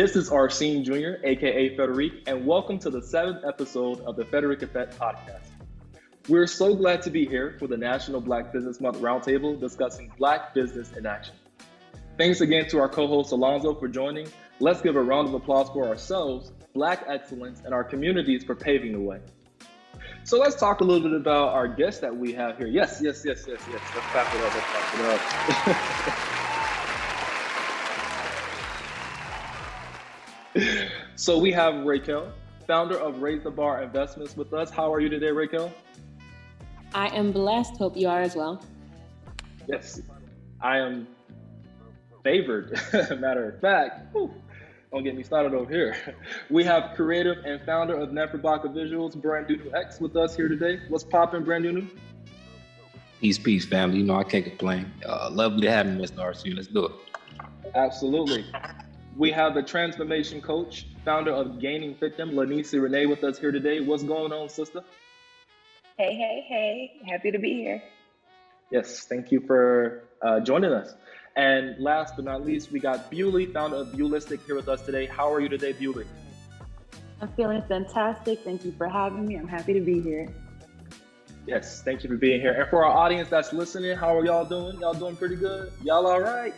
This is Arsene Jr., aka Frederiq, and welcome to the seventh episode of the Frederiq Effect podcast. We're so glad to be here for the National Black Business Month Roundtable discussing Black business in action. Thanks again to our co host Alonzo for joining. Let's give a round of applause for ourselves, Black excellence, and our communities for paving the way. So let's talk a little bit about our guest that we have here. Yes, yes, yes, yes, yes. Let's clap it up. Let's clap it up. so we have Raquel, founder of Raise the Bar Investments with us. How are you today, Raquel? I am blessed. Hope you are as well. Yes, I am favored. Matter of fact, whew, don't get me started over here. We have creative and founder of Neferbaka Visuals, Brandunu X, with us here today. What's popping, New? Peace, peace, family. You know I can't complain. Uh, lovely to have you, Mr. RC. Let's do it. Absolutely. We have the transformation coach, founder of Gaining Fitdom, Linisea Renee, with us here today. What's going on, sister? Hey, hey, hey. Happy to be here. Yes, thank you for uh, joining us. And last but not least, we got Bewley, founder of Buelistic, here with us today. How are you today, Bewley? I'm feeling fantastic. Thank you for having me. I'm happy to be here. Yes, thank you for being here. And for our audience that's listening, how are y'all doing? Y'all doing pretty good? Y'all all right?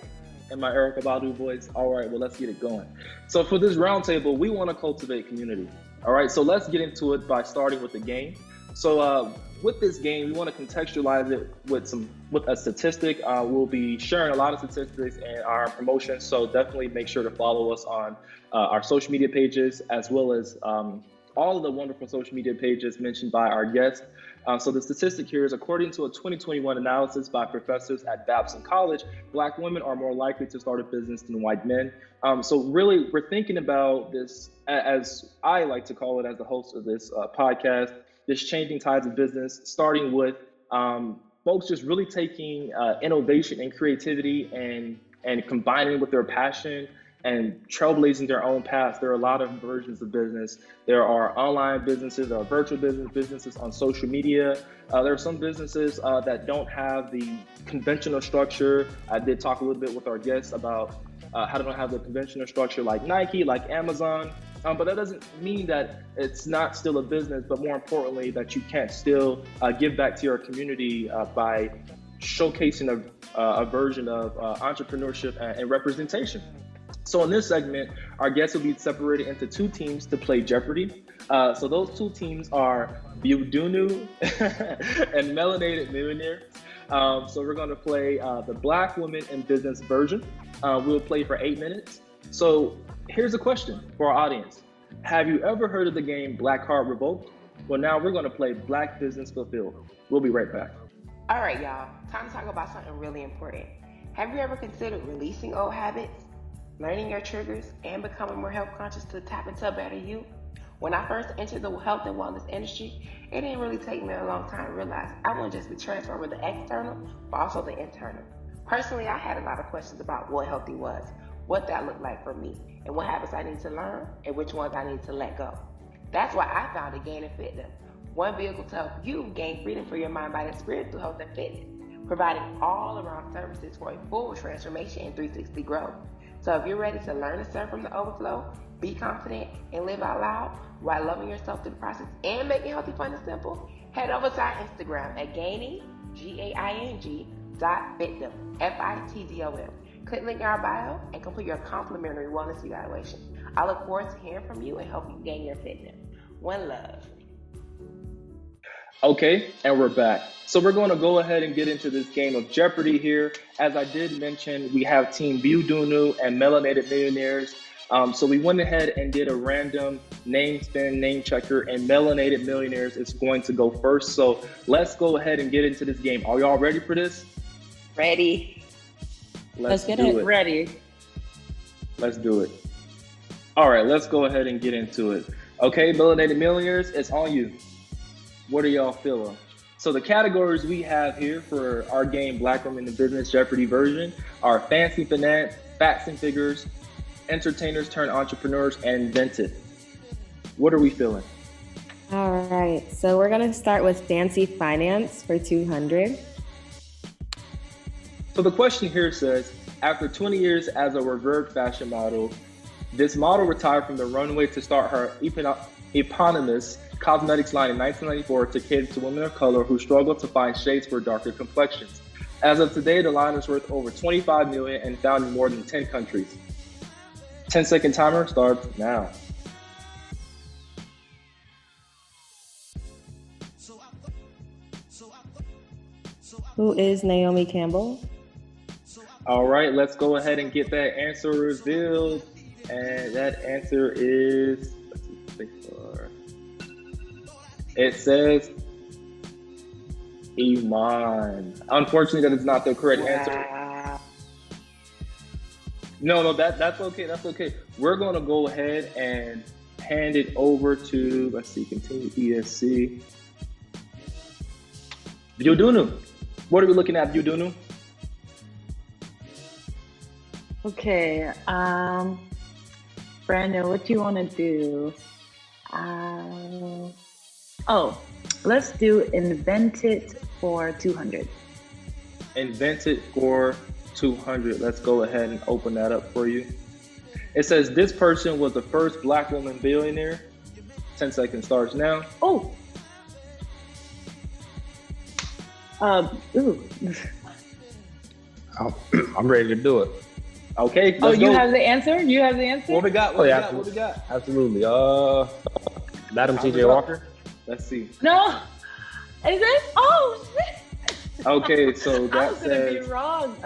In my Erykah Badu voice. All right, well, let's get it going. So for this roundtable, we want to cultivate community. All right, so let's get into it by starting with the game. So uh, with this game, we want to contextualize it with some with a statistic. Uh, we'll be sharing a lot of statistics in our promotion, so definitely make sure to follow us on uh, our social media pages as well as um, all of the wonderful social media pages mentioned by our guests. Uh, so the statistic here is according to a 2021 analysis by professors at Babson College, Black women are more likely to start a business than white men. Um, so really, we're thinking about this as I like to call it as the host of this uh, podcast this changing tides of business, starting with um, folks just really taking uh, innovation and creativity and and combining with their passion and trailblazing their own paths. There are a lot of versions of business. There are online businesses, there are virtual business businesses on social media. Uh, there are some businesses uh, that don't have the conventional structure. I did talk a little bit with our guests about uh, how they don't have the conventional structure like Nike, like Amazon. Um, but that doesn't mean that it's not still a business, but more importantly, that you can't still uh, give back to your community uh, by showcasing a, uh, a version of entrepreneurship and, representation. So in this segment, our guests will be separated into two teams to play Jeopardy. Uh, so those two teams are Budunu and Melanated Millionaire. Um, so we're going to play uh, the Black Women in Business version. we'll play for eight minutes. So here's a question for our audience Have you ever heard of the game Black Heart Revoked? Well, now we're going to play Black Business Fulfilled. We'll be right back. All right, y'all. Time to talk about something really important. Have you ever considered releasing old habits, learning your triggers, and becoming more health conscious to tap into a better you? When I first entered the health and wellness industry, it didn't really take me a long time to realize I wouldn't just be transforming the external, but also the internal. Personally, I had a lot of questions about what healthy was, what that looked like for me, and what habits I need to learn and which ones I need to let go. That's why I founded Gaining Fitdom, one vehicle to help you gain freedom for your mind, body, and spirit through health and fitness, providing all around services for a full transformation and 360 growth. So if you're ready to learn to serve from the overflow, be confident, and live out loud while loving yourself through the process and making healthy fun and simple, head over to our Instagram at gaining, G A I N G, dot fitdom, F I T D O M. Click link in our bio and complete your complimentary wellness evaluation. I look forward to hearing from you and helping you gain your fitness. One love. Okay, and we're back. So we're going to go ahead and get into this game of Jeopardy here. As I did mention, we have Team Budunu and Melanated Millionaires. Um, so we went ahead and did a random name spin, name checker, and Melanated Millionaires is going to go first. So let's go ahead and get into this game. Are y'all ready for this? Ready. Let's, let's get it. it. Ready. Let's do it. All right, let's go ahead and get into it. Okay, Melanated Millionaires, it's on you. What are y'all feeling? So the categories we have here for our game Black Women in Business Jeopardy version are fancy finance, facts and figures, entertainers turn entrepreneurs, and invented. What are we feeling? All right, so we're gonna start with fancy finance for 200. So the question here says, after 20 years as a revered fashion model, This model retired from the runway to start her eponymous cosmetics line in 1994 to cater to women of color who struggle to find shades for darker complexions. As of today, the line is worth over 25 million and found in more than 10 countries. 10 second timer starts now. Who is Naomi Campbell? All right, let's go ahead and get that answer revealed. And that answer is it says Iman. Unfortunately, that is not the correct wow. answer. No, no, that that's okay. That's okay. We're gonna go ahead and hand it over to let's see, continue ESC. Yudunu. What are we looking at, Yudunu? Okay. Um Brandon, what do you want to do? Uh, oh, let's do invent it for 200. Invent it for 200. Let's go ahead and open that up for you. It says this person was the first black woman billionaire. 10 seconds starts now. Oh. Um, ooh. I'm ready to do it. Okay. Oh, you go. have the answer? You have the answer? What we got? What, oh, we, got? what we got? Absolutely. Uh, Madam TJ Walker. Let's see. No. Is it? Oh, shit. Okay, so that I was gonna says be wrong.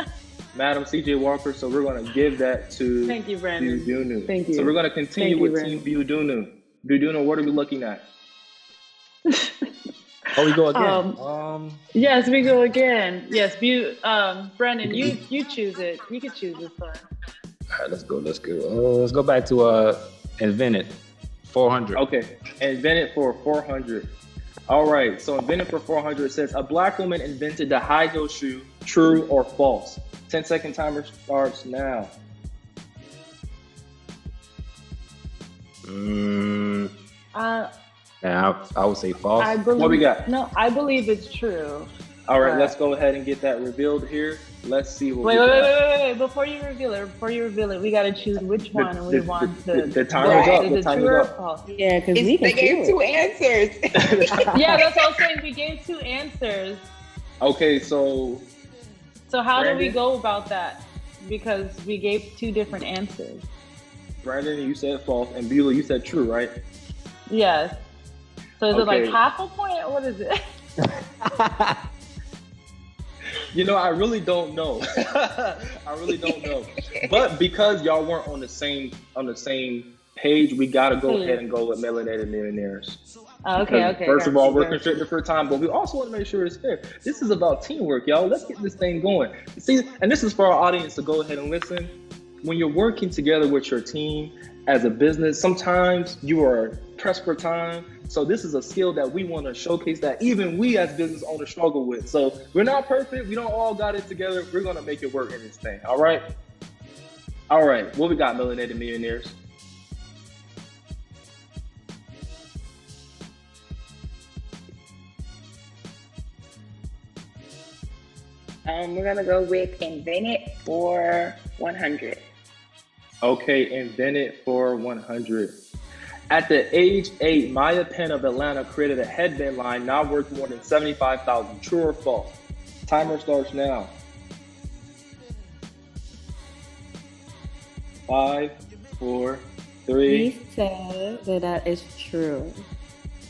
Madam C.J. Walker. So we're gonna give that to Thank you, Brandon. Budunu. Thank you. So we're gonna continue Thank with you, Team Budunu. Budunu, what are we looking at? Oh, we go again. Um, Um, yes, we go again. Yes, you, um, Brandon, you you choose it. You can choose this one. all right, let's go. Let's go. Uh, let's go back to uh, invented. Four hundred. Okay, invented for 400. All right, so invented for 400 says a black woman invented the high heel shoe. True or false? 10 second timer starts now. Mm, Uh, yeah, I, I would say false. I believe. What we got? No, I believe it's true. All right, Uh, let's go ahead and get that revealed here. Let's see what Wait, we wait, wait, wait, wait, wait! Before you reveal it, before you reveal it, we gotta choose which one The- we the- want the- to. the timer's is up, it the timer's true or up. false? Yeah, because we It's, can they gave two answers. Yeah, that's what I was saying. We gave two answers. Okay, so So how do we go about that? Because we gave two different answers. Brandon, you said false, and Beulah, you said true, right? Yes. So is it like half a point? What is it? You know, I really don't know. I really don't know. But because y'all weren't on the same on the same page, we gotta go Hmm. ahead and go with melanated millionaires. Oh, okay, Because okay. First of all, we're got you. constricted for time, but we also want to make sure it's fair. This is about teamwork, y'all. Let's get this thing going. See, and this is for our audience to go ahead and listen. When you're working together with your team as a business, sometimes you are pressed for time. So this is a skill that we want to showcase that even we as business owners struggle with. So we're not perfect. We don't all got it together. We're gonna make it work in this thing. All right. All right. What we got, melanated millionaires? Um, we're gonna go with invent it for 100. Okay, invented for 100. At the age eight, Maya Penn of Atlanta created a headband line now worth more than 75,000. True or false? Timer starts now. Five, four, three. We said that that is true.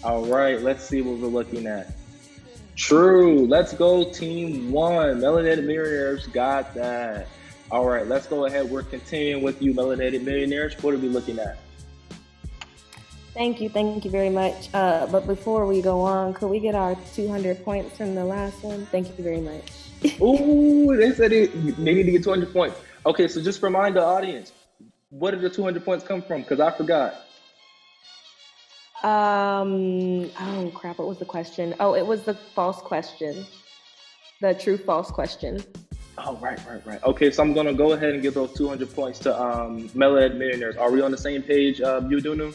All right, let's see what we're looking at. True. Let's go, team one. Melanated Millionaires got that. All right, let's go ahead. We're continuing with you, Melanated Millionaires. What are we looking at? Thank you, thank you very much. Uh, but before we go on, could we get our 200 points from the last one? Thank you very much. Ooh, they said it, they need to get 200 points. Okay, so just remind the audience, where did the 200 points come from? Because I forgot. Um. Oh crap! What was the question? Oh, it was the false question. The true false question. Oh, right, right, right. Okay, so I'm going to go ahead and give those 200 points to um, Melanated Millionaires. Are we on the same page, uh, Yudunu?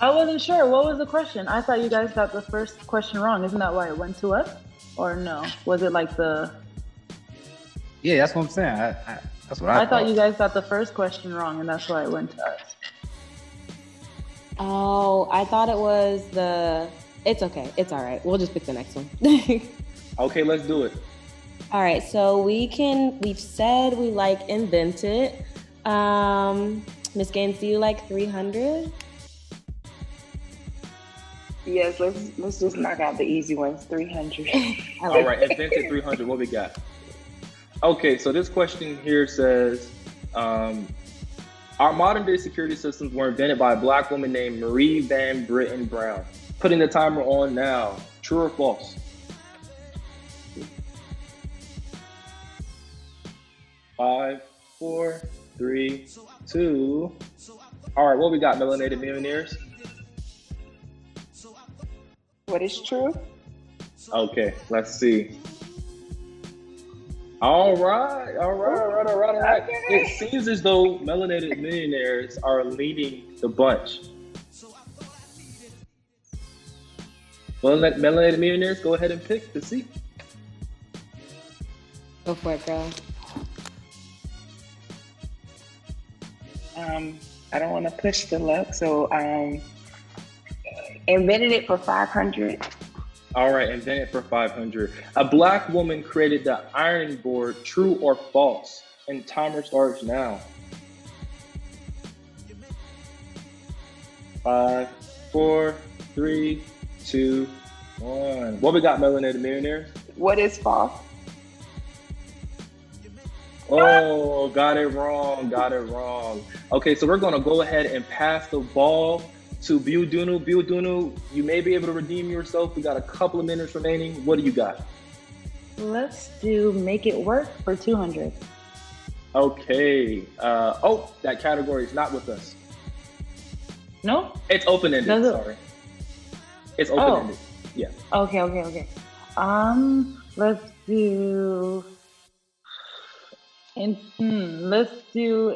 I wasn't sure. What was the question? I thought you guys got the first question wrong. Isn't that why it went to us? Or no? Was it like the Yeah, that's what I'm saying. I, I, That's what I, I thought you guys got the first question wrong, and that's why it went to us. Oh, I thought it was the. It's okay. It's all right. We'll just pick the next one. Okay, let's do it. all right. So we can. We've said we like invented. Um, Miss Gaines, do you like 300? Yes, let's let's just knock out the easy ones. Three hundred. All right, All invented 300. What we got? Okay, so this question here says, um, our modern day security systems were invented by a black woman named Marie Van Brittan Brown. Putting the timer on now. True or false? Five, four, three, two. All right, what we got, melanated millionaires? What is true? Okay, let's see. All right, all right, all right, all right, all right. It seems as though melanated millionaires are leading the bunch. Well, let melanated millionaires go ahead and pick the seat. Go for it, girl. Um, I don't want to push the luck, so um, invented it for five hundred. All right, and then for 500. A black woman created the iron board, true or false? And timer starts now. Five, four, three, two, one. What we got, melanated millionaires? What is false? Oh, got it wrong. Got it wrong. Okay, so we're gonna go ahead and pass the ball to Biudunu. Biudunu, you may be able to redeem yourself. We got a couple of minutes remaining. What do you got? Let's do make it work for 200. Okay. Uh, oh, that category is not with us. No? It's open ended. It- Sorry. It's open ended. Yeah. Okay, okay, okay. Um, let's do. In, hmm, let's do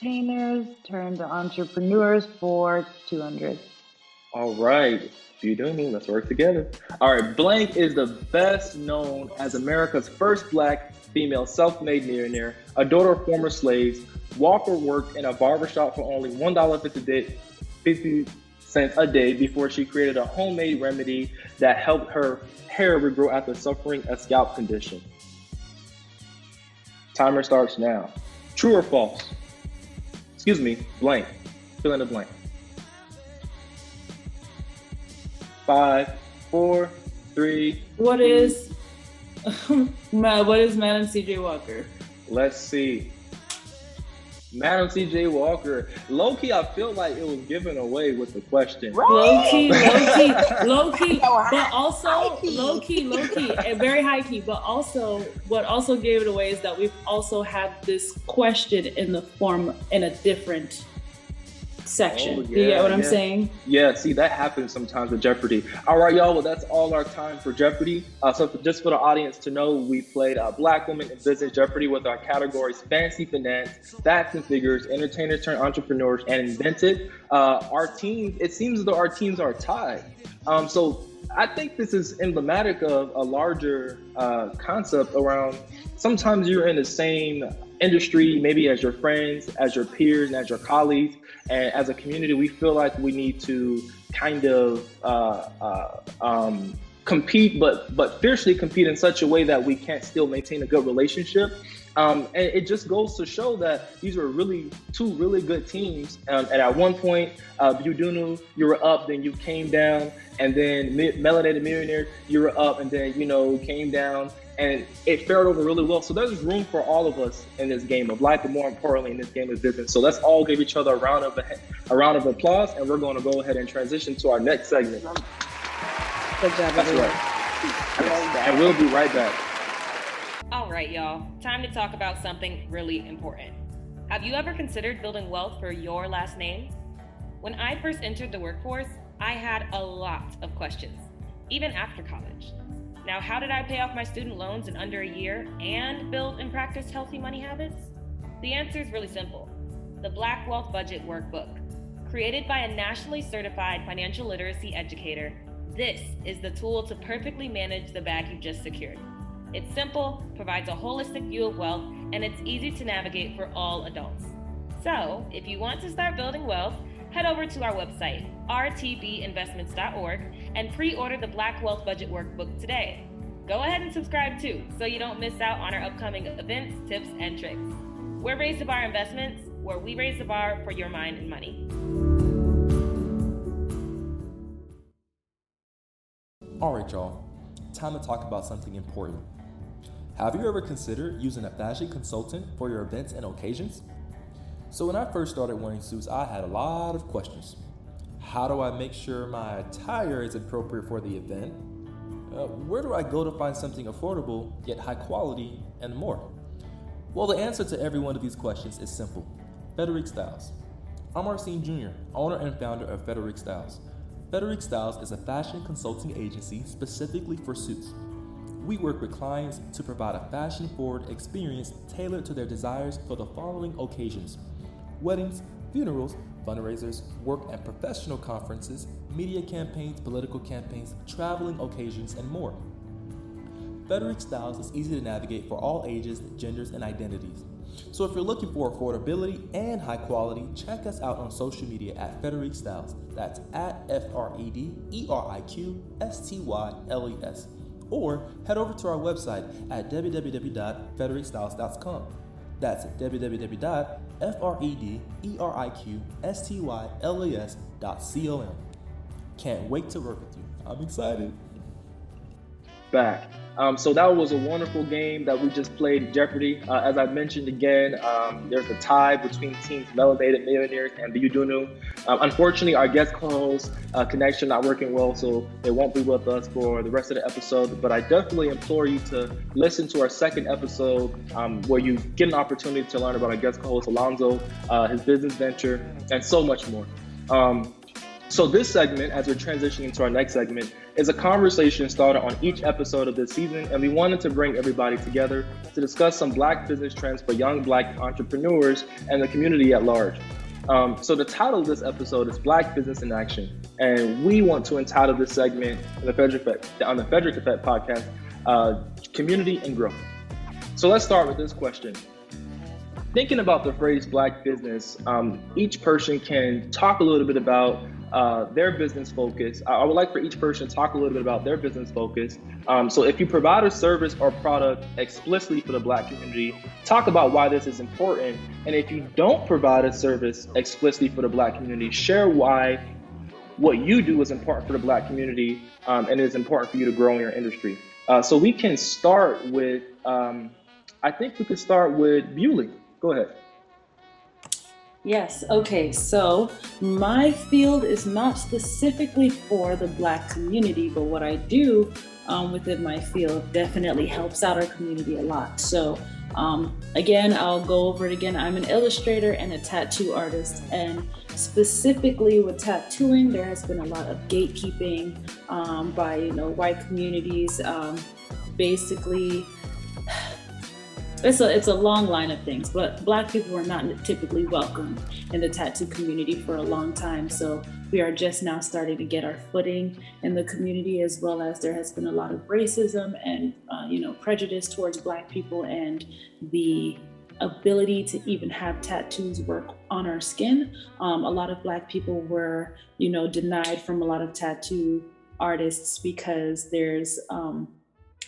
entertainers turned entrepreneurs for 200. All right. Biudunu, let's work together. All right. Blank is the best known as America's first black female self made millionaire, a daughter of former slaves. Walker worked in a barbershop for only $1.50 day- 50 cents a day before she created a homemade remedy that helped her hair regrow after suffering a scalp condition. Timer starts now. True or false? Excuse me, blank. Fill in the blank. Five, four, three. What is Ma- what is Madam CJ Walker? Let's see. Madam CJ Walker. Low key, I feel like it was given away with the question. Low key, low key, low key, but also high key. low key, low key, and very high key. But also, what also gave it away is that we've also had this question in the form in a different section. Oh, Do you yeah, get what I'm yeah. saying? Yeah, see, that happens sometimes with Jeopardy. All right, y'all. Well, that's all our time for Jeopardy. Uh, so, for, just for the audience to know, we played uh, Black Women in Business Jeopardy with our categories Fancy Finance, Facts and Figures, Entertainers Turn Entrepreneurs, and Invented. Uh, our teams, it seems as though our teams are tied. Um, so, I think this is emblematic of a larger uh, concept around sometimes you're in the same industry, maybe as your friends, as your peers, and as your colleagues. And as a community, we feel like we need to kind of uh, uh, um, compete, but but fiercely compete in such a way that we can't still maintain a good relationship. Um, and it just goes to show that these were really two really good teams. Um, and at one point, uh, Budunu, you were up, then you came down, and then Melanated Millionaire, you were up, and then you know came down, and it fared over really well. So there's room for all of us in this game of life, but more importantly, in this game of business. So let's all give each other a round of a, a round of applause, and we're going to go ahead and transition to our next segment. Good job, That's everyone. right. I. And we'll be right back. All right, y'all. Time to talk about something really important. Have you ever considered building wealth for your last name? When I first entered the workforce, I had a lot of questions, even after college. Now, how did I pay off my student loans in under a year and build and practice healthy money habits? The answer is really simple the Black Wealth Budget Workbook. Created by a nationally certified financial literacy educator, this is the tool to perfectly manage the bag you've just secured. It's simple, provides a holistic view of wealth, and it's easy to navigate for all adults. So, if you want to start building wealth, head over to our website, rtbinvestments.org, and pre order the Black Wealth Budget Workbook today. Go ahead and subscribe too, so you don't miss out on our upcoming events, tips, and tricks. We're Raise the Bar Investments, where we raise the bar for your mind and money. All right, y'all, time to talk about something important. Have you ever considered using a fashion consultant for your events and occasions? So, when I first started wearing suits, I had a lot of questions. How do I make sure my attire is appropriate for the event? Uh, where do I go to find something affordable yet high quality and more? Well, the answer to every one of these questions is simple Frederiq Styles. I'm Arsene Jr., owner and founder of Frederiq Styles. Frederiq Styles is a fashion consulting agency specifically for suits. We work with clients to provide a fashion forward experience tailored to their desires for the following occasions weddings, funerals, fundraisers, work and professional conferences, media campaigns, political campaigns, traveling occasions, and more. Frederiq Styles is easy to navigate for all ages, genders, and identities. So if you're looking for affordability and high quality, check us out on social media at Frederiq Styles. That's at F R E D E R I Q S T Y L E S. Or head over to our website at www.frederickstyles.com. That's www.frederickstyles.com. Can't wait to work with you. I'm excited. Back. Um, so that was a wonderful game that we just played Jeopardy. Uh, as I mentioned again, um, there's a tie between teams Melanated Millionaires and the Udunu. Um, unfortunately, our guest co-host uh, connection not working well, so they won't be with us for the rest of the episode. But I definitely implore you to listen to our second episode um, where you get an opportunity to learn about our guest co-host Alonzo, uh, his business venture, and so much more. So, this segment, as we're transitioning to our next segment, is a conversation started on each episode of this season, and we wanted to bring everybody together to discuss some Black business trends for young Black entrepreneurs and the community at large. Um, so, the title of this episode is Black Business in Action, and we want to entitle this segment on the Frederiq Effect, on the Frederiq Effect podcast, uh, Community and Growth. So, let's start with this question thinking about the phrase black business, um, each person can talk a little bit about uh, their business focus. I, would like for each person to talk a little bit about their business focus. Um, so, if you provide a service or product explicitly for the Black community, talk about why this is important. And if you don't provide a service explicitly for the Black community, share why what you do is important for the Black community um, and is important for you to grow in your industry. Uh, so, we can start with, um, I think we could start with Bewley. Go ahead. Yes, okay, so my field is not specifically for the Black community, but what I do um, within my field definitely helps out our community a lot. So, um, again, I'll go over it again. I'm an illustrator and a tattoo artist, and specifically with tattooing, there has been a lot of gatekeeping um, by you know white communities, um, basically it's a it's a long line of things but black people were not typically welcome in the tattoo community for a long time. So we are just now starting to get our footing in the community as well as there has been a lot of racism and uh, you know prejudice towards black people and the ability to even have tattoos work on our skin. Um, a lot of black people were you know denied from a lot of tattoo artists because there's um,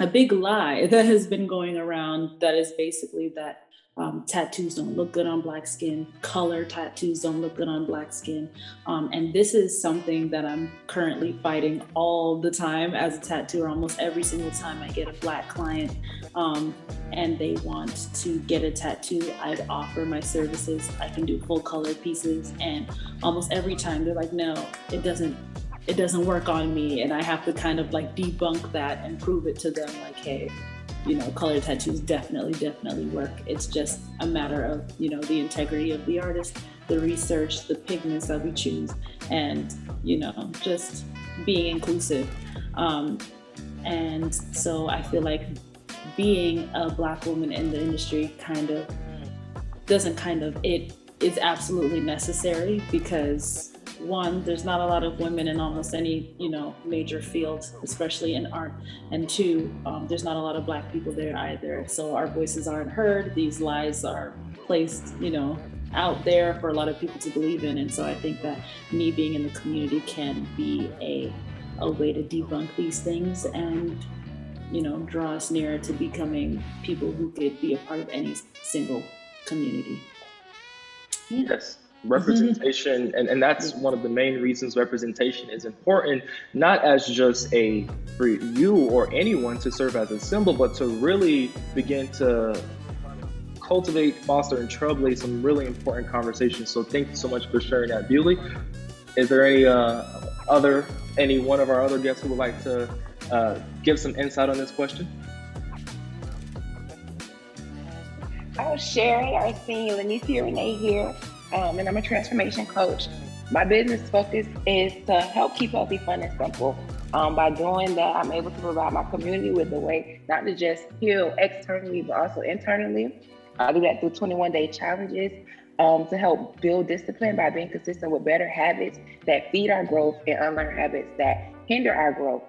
a big lie that has been going around that is basically that um, tattoos don't look good on black skin, color tattoos don't look good on black skin. Um, and this is something that I'm currently fighting all the time as a tattooer. Almost every single time I get a black client um, and they want to get a tattoo, I'd offer my services. I can do full color pieces. And almost every time they're like, no, it doesn't it doesn't work on me and i have to kind of like debunk that and prove it to them like hey you know color tattoos definitely definitely work. It's just a matter of you know the integrity of the artist the research the pigments that we choose and you know just being inclusive. Um, and so i feel like being a black woman in the industry kind of doesn't kind of it is absolutely necessary because one, there's not a lot of women in almost any you know major field, especially in art, and two, um, there's not a lot of black people there either. So our voices aren't heard. These lies are placed, you know, out there for a lot of people to believe in. And so I think that me being in the community can be a a way to debunk these things and you know draw us nearer to becoming people who could be a part of any single community. Yeah. Yes representation and, and that's one of the main reasons representation is important not as just a for you or anyone to serve as a symbol but to really begin to cultivate, foster, and trailblaze some really important conversations. So thank you so much for sharing that, Bewley. Is there any uh, other, any one of our other guests who would like to uh, give some insight on this question? I was sharing our senior Linisea Renee here, um, and I'm a transformation coach. My business focus is to help keep healthy fun and simple. Um, by doing that, I'm able to provide my community with a way not to just heal externally, but also internally. I do that through 21 day challenges um, to help build discipline by being consistent with better habits that feed our growth and unlearn habits that hinder our growth.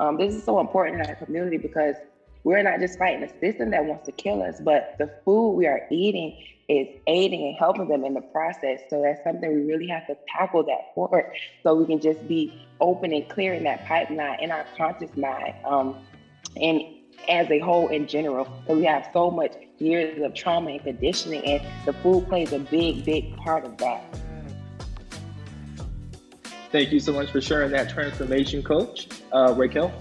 Um, this is so important in our community because we're not just fighting a system that wants to kill us, but the food we are eating is aiding and helping them in the process. So that's something we really have to tackle that forward so we can just be open and clear in that pipeline in our conscious mind. Um, and as a whole in general. So we have so much years of trauma and conditioning, and the food plays a big, big part of that. Thank you so much for sharing that transformation, Coach. Uh, Raquel?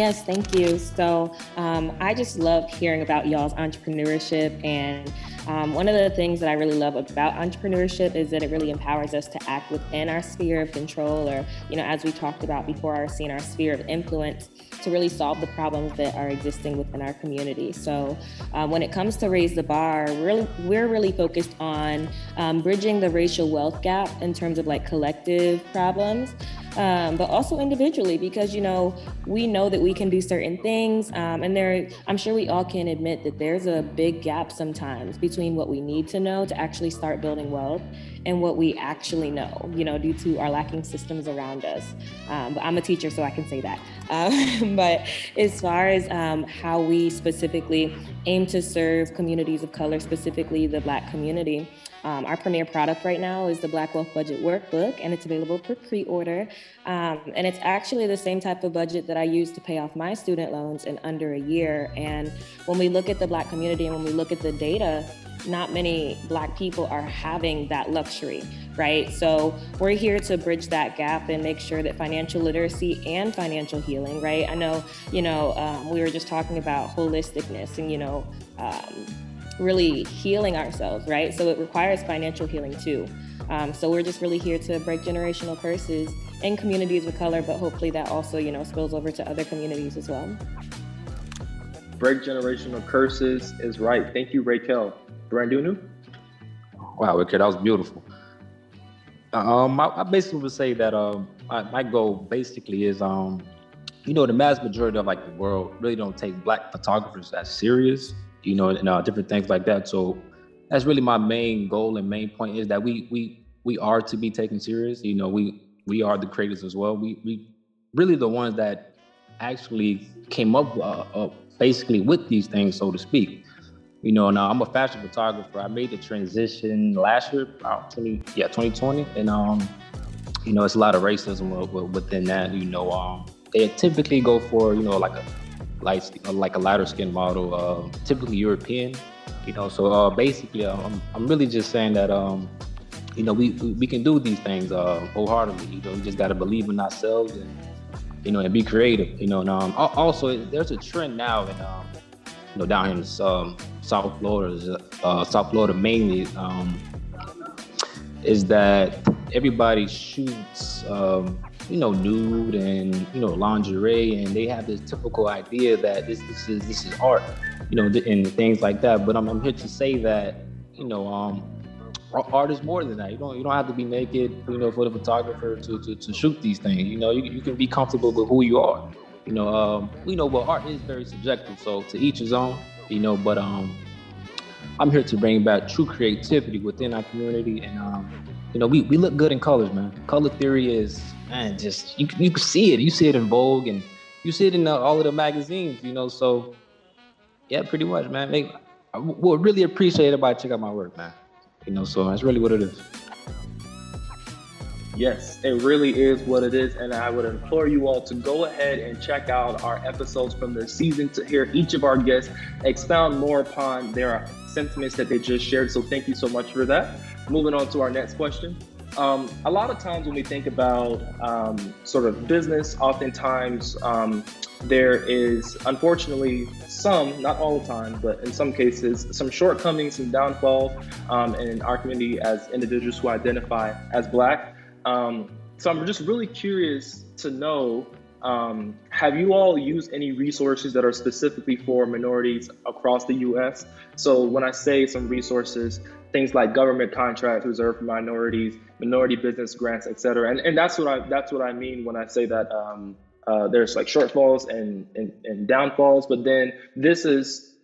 Yes, thank you. So um, I just love hearing about y'all's entrepreneurship and um, one of the things that I really love about entrepreneurship is that it really empowers us to act within our sphere of control, or, you know, as we talked about before, our seeing our sphere of influence to really solve the problems that are existing within our community. So, um, when it comes to raise the bar, we're really, we're really focused on um, bridging the racial wealth gap in terms of like collective problems um, but also individually because you know we know that we can do certain things um, and there i'm sure we all can admit that there's a big gap sometimes between what we need to know to actually start building wealth and what we actually know you know due to our lacking systems around us. Um, but i'm a teacher so i can say that. Um, but as far as um, how we specifically aim to serve communities of color specifically the black community um, our premier product right now is the Black Wealth Budget Workbook, and it's available for pre order. Um, and it's actually the same type of budget that I use to pay off my student loans in under a year. And when we look at the Black community and when we look at the data, not many Black people are having that luxury, right? So we're here to bridge that gap and make sure that financial literacy and financial healing, right? I know, you know, um, we were just talking about holisticness and, you know, um, really healing ourselves, right? So it requires financial healing too. Um, so we're just really here to break generational curses in communities of color, but hopefully that also, you know, spills over to other communities as well. Break generational curses is right. Thank you, Raquel. Brandunu? Wow, Raquel, that was beautiful. Um, I, I basically would say that um, my, my goal basically is um, you know, the mass majority of like the world really don't take black photographers as serious you know, and uh, different things like that. So that's really my main goal and main point is that we we we are to be taken serious. You know, we we are the creators as well. We we really the ones that actually came up uh, uh, basically with these things, so to speak. You know, now I'm a fashion photographer. I made the transition last year, about 20, yeah, 2020, and um, you know, it's a lot of racism within that. You know, um, they typically go for you know like a light, like a lighter skin model, uh, typically European. You know, so uh, basically, uh, I'm, I'm really just saying that um, you know we we can do these things uh, wholeheartedly. You know, we just got to believe in ourselves and you know and be creative. You know, and um, also there's a trend now in um, you know down in um, South Florida, uh, South Florida mainly, um, is that everybody shoots um, you know, nude and you know lingerie, and they have this typical idea that this this is this is art, you know, and things like that. But I'm, I'm here to say that you know, um, art is more than that. You don't you don't have to be naked, you know, for the photographer to to, to shoot these things. You know, you, you can be comfortable with who you are. You know, um, we know, but art is very subjective. So to each his own. You know, but um, I'm here to bring back true creativity within our community. And, um, you know, we, we look good in colors, man. Color theory is, man, just, you, you can see it. You see it in Vogue and you see it in the, all of the magazines, you know. So, yeah, pretty much, man. Make, I would really appreciate everybody check out my work, man. You know, so that's really what it is. Yes, it really is what it is. And I would implore you all to go ahead and check out our episodes from this season to hear each of our guests expound more upon their sentiments that they just shared. So thank you so much for that. Moving on to our next question. Um, a lot of times when we think about um, sort of business, oftentimes um, there is unfortunately some, not all the time, but in some cases, some shortcomings, some downfalls um, in our community as individuals who identify as Black. Um, so I'm just really curious to know um, have you all used any resources that are specifically for minorities across the US? So when I say some resources, things like government contracts reserved for minorities, minority business grants, et cetera. And, and that's what I that's what I mean when I say that um, uh, there's like shortfalls and, and, and downfalls. But then this is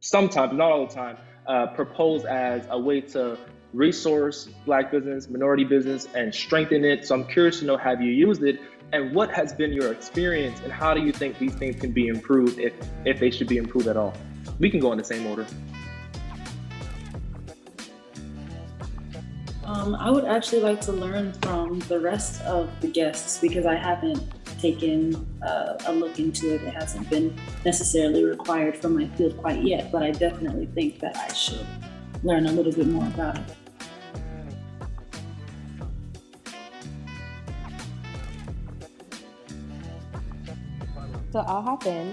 sometimes, not all the time, uh, proposed as a way to resource black business, minority business, and strengthen it. So I'm curious to know have you used it and what has been your experience and how do you think these things can be improved if if they should be improved at all? We can go in the same order. Um, I would actually like to learn from the rest of the guests because I haven't taken uh, a look into it. It hasn't been necessarily required for my field quite yet, but I definitely think that I should learn a little bit more about it. So I'll hop in.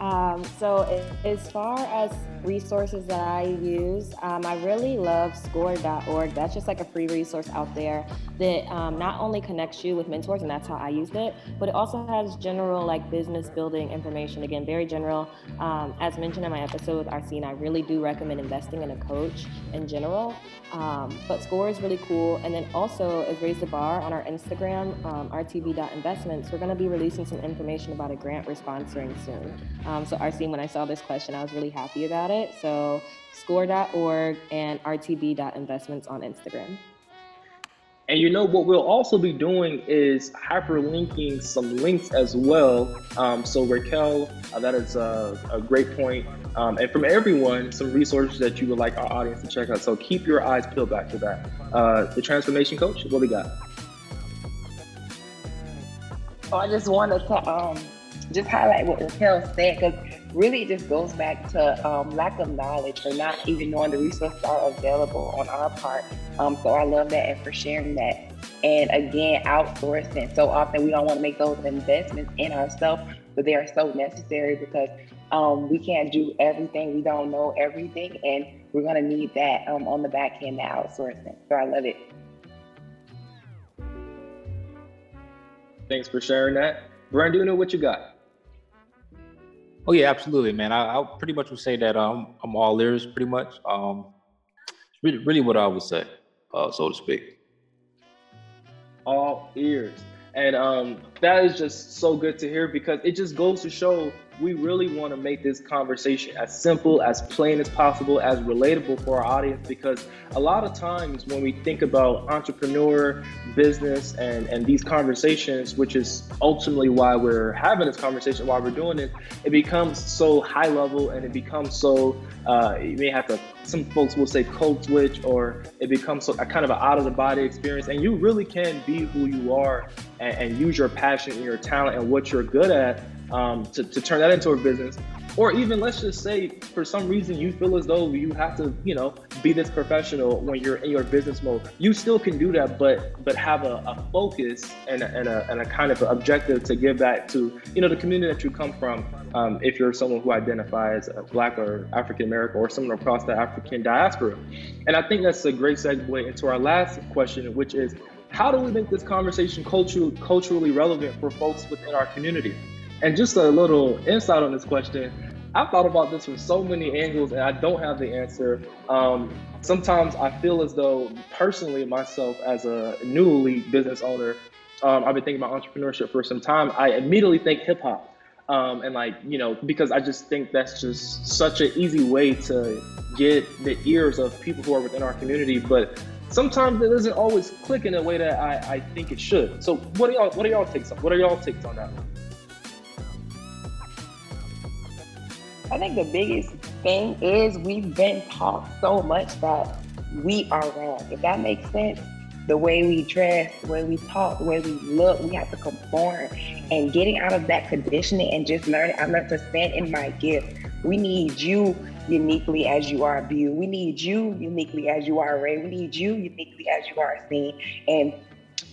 Um, so as far as resources that I use, um, I really love score.org. That's just like a free resource out there that um, not only connects you with mentors, and that's how I used it, but it also has general like business building information. Again, very general. Um, as mentioned in my episode with Arsene, I really do recommend investing in a coach in general. Um, but Score is really cool. And then also, as Raise the Bar on our Instagram, um, rtb.investments, we're going to be releasing some information about a grant we're sponsoring soon. Um, so, Arsene, when I saw this question, I was really happy about it. So, score.org and rtb.investments on Instagram. And you know what we'll also be doing is hyperlinking some links as well. Um, so Raquel, uh, that is a, a great point. Um, and from everyone, some resources that you would like our audience to check out. So keep your eyes peeled back to that. Uh, the transformation coach, what we got? Oh, I just wanted to um, just highlight what Raquel said because really it just goes back to um, lack of knowledge or not even knowing the resources are available on our part. Um, so I love that and for sharing that. And again, outsourcing. So often we don't want to make those investments in ourselves, but they are so necessary because um, we can't do everything. We don't know everything, and we're going to need that um, on the back end, the outsourcing. So I love it. Thanks for sharing that. Branduna, what you got? Oh yeah, absolutely, man. I, I pretty much would say that um, I'm all ears, pretty much. Um, really, really, what I would say, uh, so to speak. All ears, and um, that is just so good to hear because it just goes to show we really want to make this conversation as simple, as plain as possible, as relatable for our audience because a lot of times when we think about entrepreneur, business, and, and these conversations, which is ultimately why we're having this conversation, why we're doing it, it becomes so high level and it becomes so, uh, you may have to, some folks will say code switch, or it becomes so, a kind of an out of the body experience. And you really can be who you are and, and use your passion and your talent and what you're good at um, to, to turn that into a business. Or even let's just say for some reason you feel as though you have to you know be this professional when you're in your business mode. You still can do that but but have a, a focus and a, and, a, and a kind of objective to give back to you know the community that you come from. Um, if you're someone who identifies as black or african american or someone across the african diaspora. And i think that's a great segue into our last question which is how do we make this conversation culturally culturally relevant for folks within our community and just a little insight on this question. I've thought about this from so many angles and I don't have the answer. Um, sometimes I feel as though, personally, myself as a newly business owner, um, I've been thinking about entrepreneurship for some time. I immediately think hip hop. Um, and like you know, because I just think that's just such an easy way to get the ears of people who are within our community, but sometimes it doesn't always click in a way that I, I think it should. So what are y'all what are y'all takes on? What are y'all takes on that one? I think the biggest thing is we've been taught so much that we are wrong. If that makes sense, the way we dress, the way we talk, the way we look, we have to conform. And getting out of that conditioning and just learning, I learned to stand in my gift. We need you uniquely as you are viewed. We need you uniquely as you are Ray. We need you uniquely as you are seen. And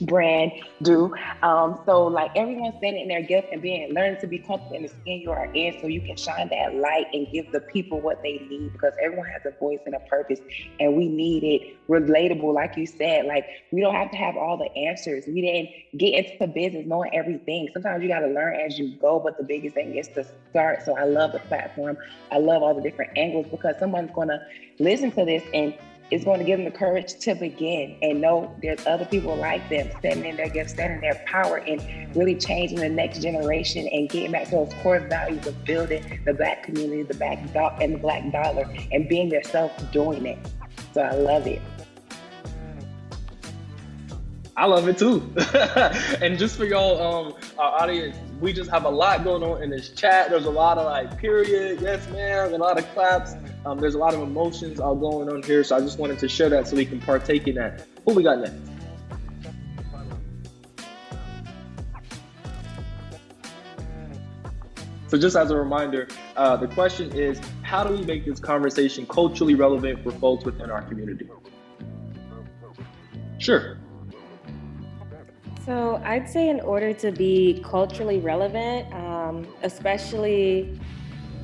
brand do. Um, so like everyone's standing in their gift and being learning to be comfortable in the skin you are in so you can shine that light and give the people what they need because everyone has a voice and a purpose and we need it relatable, like you said. Like we don't have to have all the answers. We didn't get into business knowing everything. Sometimes you gotta learn as you go, but the biggest thing is to start. So I love the platform. I love all the different angles because someone's gonna listen to this and is going to give them the courage to begin and know there's other people like them standing in their gift, standing in their power, and really changing the next generation and getting back to those core values of building the black community, the black dot and the black dollar, and being themselves doing it. So I love it. I love it too. and just for y'all, um, our audience, we just have a lot going on in this chat. There's a lot of like period, yes ma'am, a lot of claps. Um, there's a lot of emotions all going on here, so I just wanted to share that so we can partake in that. Who we got next? So just as a reminder, uh, the question is, how do we make this conversation culturally relevant for folks within our community? Sure. So I'd say in order to be culturally relevant, um, especially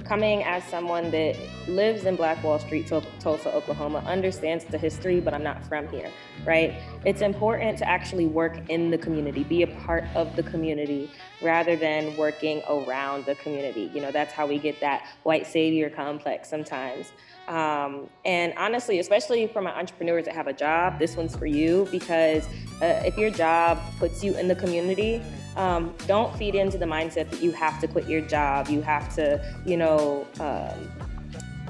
coming as someone that lives in Black Wall Street, Tulsa, Oklahoma, understands the history, but I'm not from here, right? It's important to actually work in the community, be a part of the community rather than working around the community. You know, that's how we get that white savior complex sometimes. Um, and honestly, especially for my entrepreneurs that have a job, this one's for you because uh, if your job puts you in the community, um, don't feed into the mindset that you have to quit your job, you have to, you know, um,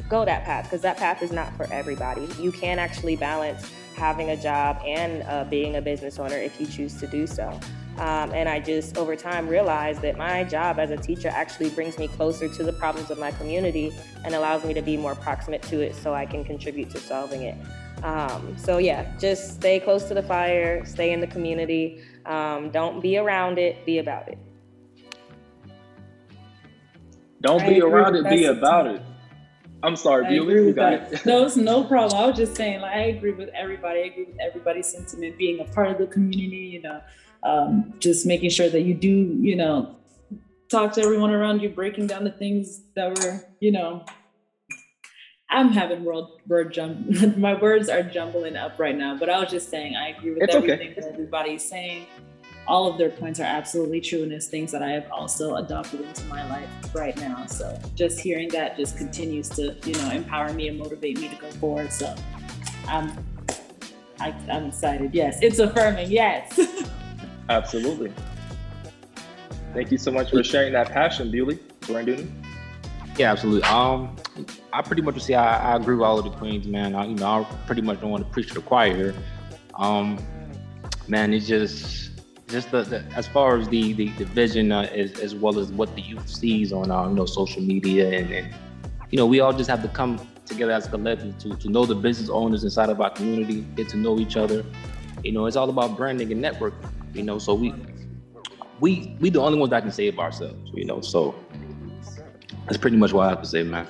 go that path because that path is not for everybody. You can actually balance having a job and uh, being a business owner if you choose to do so. Um, and I just over time realized that my job as a teacher actually brings me closer to the problems of my community and allows me to be more proximate to it so I can contribute to solving it. Um, so, yeah, just stay close to the fire, stay in the community. Um, don't be around it, be about it. Don't I be around it, be about it. I'm sorry, I Bewley, you got it. no, it's no problem. I was just saying, like, I agree with everybody. I agree with everybody's sentiment, being a part of the community, you know, um, just making sure that you do, you know, talk to everyone around you, breaking down the things that were, you know, I'm having world word jump. My words are jumbling up right now, but I was just saying I agree with it's everything okay. that everybody's saying. All of their points are absolutely true, and it's things that I have also adopted into my life right now. So just hearing that just continues to, you know, empower me and motivate me to go forward. So I'm, I, am i am excited. Yes, it's affirming. Yes. Absolutely. Thank you so much for sharing that passion, Bewley. Brandon. Yeah, absolutely. Um, I pretty much say I, I, agree with all of the queens, man. I, you know, I pretty much don't want to preach to the choir here. Um, man, it's just just the, the, as far as the the, the vision uh, as, as well as what the youth sees on uh, you know social media and, and you know we all just have to come together as a collective to to know the business owners inside of our community, get to know each other. You know, it's all about branding and networking. You know, so we we we the only ones that can save ourselves. You know, so that's pretty much what I have to say, man.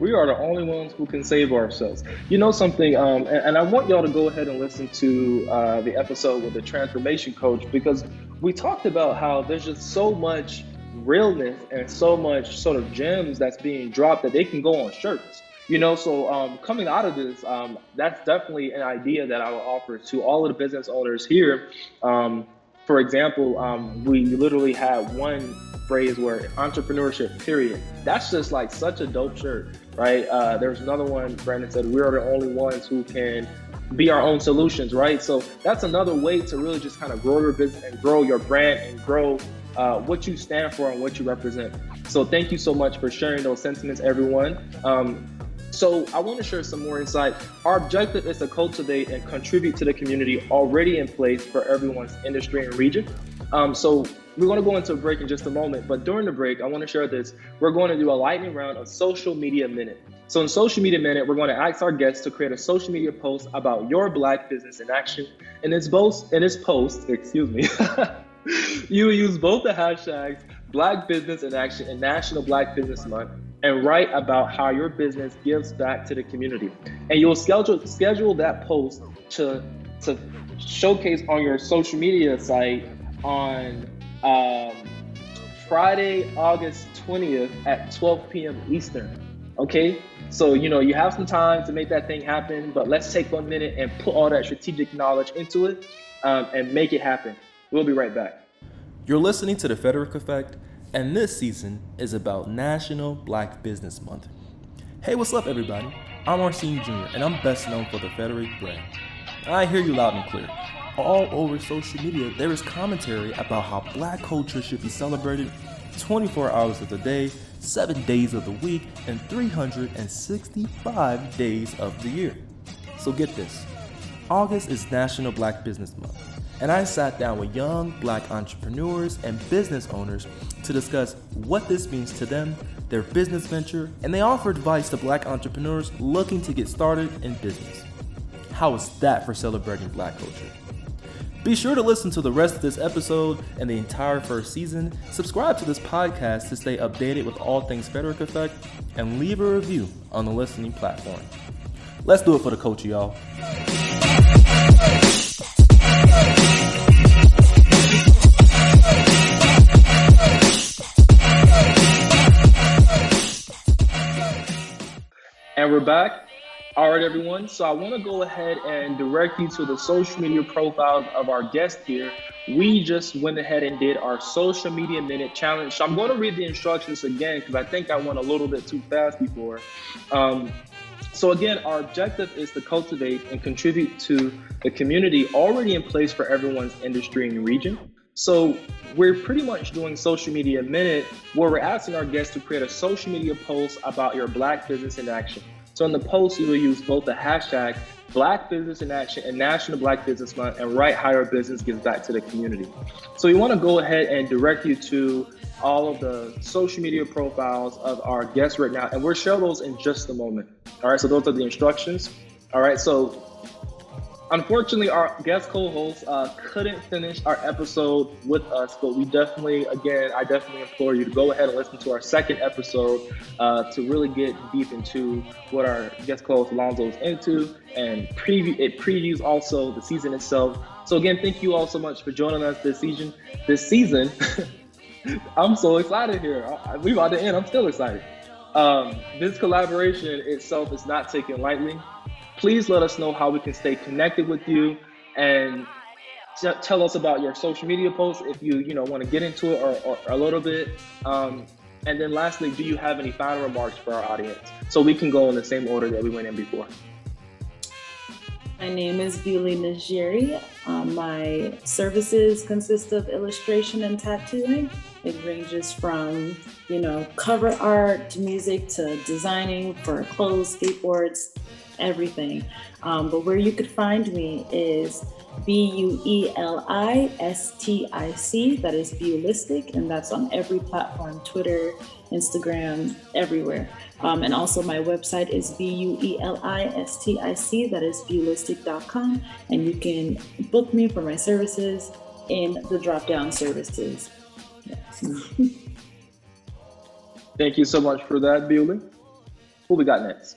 We are the only ones who can save ourselves. You know something, um, and, and, I want y'all to go ahead and listen to uh, the episode with the transformation coach because we talked about how there's just so much realness and so much sort of gems that's being dropped that they can go on shirts. You know, so um, coming out of this, um, that's definitely an idea that I will offer to all of the business owners here. Um, for example, um, we literally had one phrase where entrepreneurship, period. That's just like such a dope shirt, right? Uh, there's another one, Brandon said, we are the only ones who can be our own solutions, right? So that's another way to really just kind of grow your business and grow your brand and grow uh, what you stand for and what you represent. So thank you so much for sharing those sentiments, everyone. Um, so I want to share some more insight. Our objective is to cultivate and contribute to the community already in place for everyone's industry and region. Um, so we're going to go into a break in just a moment, but during the break, I want to share this. We're going to do a lightning round of social media minute. So in social media minute, we're going to ask our guests to create a social media post about your black business in action. And it's both in this post, excuse me, you use both the hashtags Black Business in Action and National Black Business Month and write about how your business gives back to the community. And you'll schedule schedule that post to to showcase on your social media site on um, Friday, August 20th at 12 p.m. Eastern. Okay, so you know you have some time to make that thing happen, but let's take one minute and put all that strategic knowledge into it um, and make it happen. We'll be right back. You're listening to the Frederiq Effect, and this season is about National Black Business Month. Hey, what's up, everybody? I'm Arsene Jr., and I'm best known for the Frederiq brand. I hear you loud and clear. All over social media, there is commentary about how black culture should be celebrated 24 hours of the day, 7 days of the week, and 365 days of the year. So get this August is National Black Business Month and I sat down with young black entrepreneurs and business owners to discuss what this means to them, their business venture, and they offer advice to black entrepreneurs looking to get started in business. How is that for celebrating black culture? Be sure to listen to the rest of this episode and the entire first season. Subscribe to this podcast to stay updated with all things Frederiq Effect and leave a review on the listening platform. Let's do it for the coach, y'all. And we're back. All right, everyone. So I want to go ahead and direct you to the social media profiles of our guest here. We just went ahead and did our social media minute challenge. So I'm going to read the instructions again because I think I went a little bit too fast before. Um, so again, our objective is to cultivate and contribute to the community already in place for everyone's industry and region. So we're pretty much doing social media minute where we're asking our guests to create a social media post about your black business in action. So in the post, you will use both the hashtag Black Business in Action and National Black Business Month and write how your business gives back to the community. So we want to go ahead and direct you to all of the social media profiles of our guests right now, and we'll show those in just a moment. All right, so those are the instructions. All right, so unfortunately, our guest co-host uh, couldn't finish our episode with us, but we definitely, again, I definitely implore you to go ahead and listen to our second episode uh, to really get deep into what our guest co-host Alonzo is into, and preview it previews also the season itself. So again, thank you all so much for joining us this season. This season, I'm so excited here. We about to end. I'm still excited. Um, this collaboration itself is not taken lightly please let us know how we can stay connected with you and t- tell us about your social media posts if you you know want to get into it or, or, or a little bit um, and then lastly do you have any final remarks for our audience so we can go in the same order that we went in before my name is Bewley Najeri. Um, my services consist of illustration and tattooing. It ranges from, you know, cover art to music to designing for clothes, skateboards, everything. Um, but where you could find me is B U E L I S T I C. That is Buelistic, and that's on every platform Twitter, Instagram, everywhere. Um, and also, my website is B U E L I S T I C. That is buelistic.com. And you can book me for my services in the drop down services. Yes. Thank you so much for that, Bewley. Who we got next?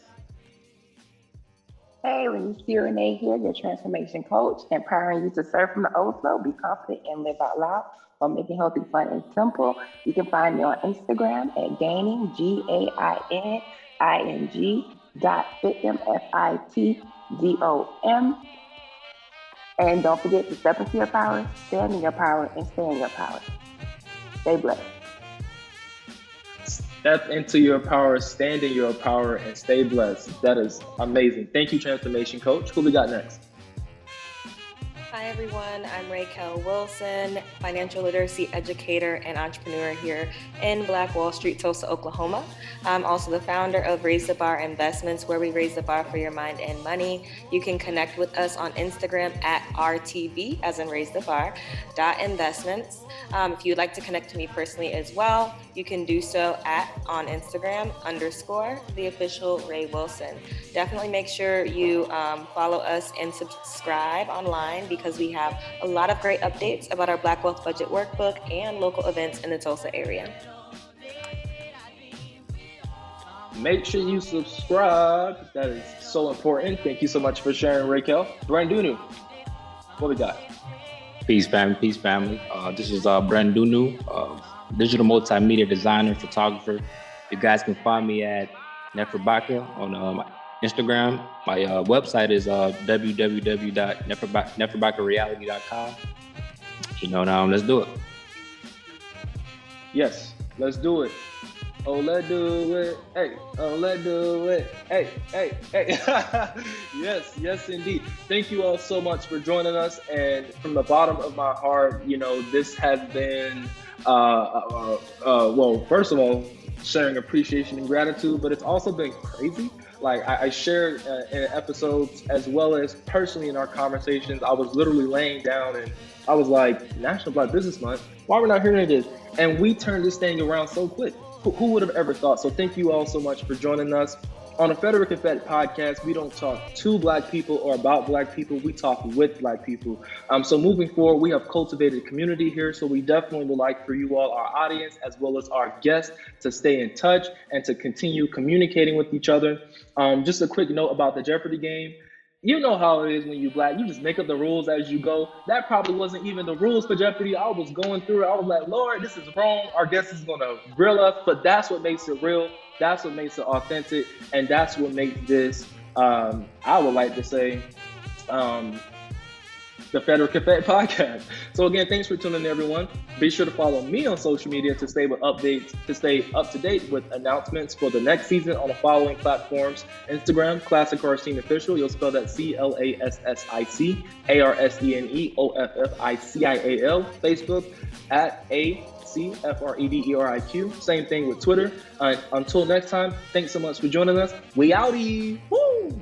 Hey, Renee Renee here, your transformation coach, empowering you to serve from the overflow, be confident, and live out loud while making healthy fun and simple. You can find me on Instagram at gaining, G A I N I N G dot fitdom, F I T D O M. And don't forget to step into your power, stand in your power, and stay in your power. Stay blessed. Step into your power, stand in your power, and stay blessed. That is amazing. Thank you, Transformation Coach. Who we got next? Hi, everyone. I'm Raquel Wilson, financial literacy educator and entrepreneur here in Black Wall Street, Tulsa, Oklahoma. I'm also the founder of Raise the Bar Investments, where we raise the bar for your mind and money. You can connect with us on Instagram at RTB, as in Raise the Bar, dot investments. Um, if you'd like to connect to me personally as well, you can do so at on Instagram underscore the official Ray Wilson. Definitely make sure you um, follow us and subscribe online because we have a lot of great updates about our Black Wealth Budget Workbook and local events in the Tulsa area. Make sure you subscribe. That is so important. Thank you so much for sharing, Raquel. Brandunu, what we got? Peace, family. Peace, family. Uh, this is uh, Brandunu, uh, digital multimedia designer, photographer. You guys can find me at Neferbaka on um, Instagram. My uh, website is uh, www.neferbakareality.com. You know, now let's do it. Yes, let's do it. Oh, let's do it. Hey, oh, let's do it. Hey, hey, hey. yes, yes, indeed. Thank you all so much for joining us. And from the bottom of my heart, you know, this has been, uh, uh, uh, well, first of all, sharing appreciation and gratitude, but it's also been crazy. Like I, I shared uh, in episodes as well as personally in our conversations, I was literally laying down and I was like, National Black Business Month, why are we not hearing this? And we turned this thing around so quick who would have ever thought? So thank you all so much for joining us. On the Frederiq and podcast, we don't talk to black people or about black people. We talk with black people. Um, so moving forward, we have cultivated community here. So we definitely would like for you all, our audience, as well as our guests, to stay in touch and to continue communicating with each other. Um, just a quick note about the Jeopardy game you know how it is when you black. You just make up the rules as you go. That probably wasn't even the rules for Jeopardy. I was going through it. I was like, Lord, this is wrong. Our guest is gonna grill us, but that's what makes it real. That's what makes it authentic, and that's what makes this. Um, I would like to say, um, the Federal Cafe podcast. So again, thanks for tuning in, everyone. Be sure to follow me on social media to stay with updates, to stay up to date with announcements for the next season on the following platforms: Instagram, Classic Arsene Official. You'll spell that C L A S S I C A R S E N E O F F I C I A L. Facebook at A C F R E D E R I Q. Same thing with Twitter. Until next time, thanks so much for joining us. We outie. Woo!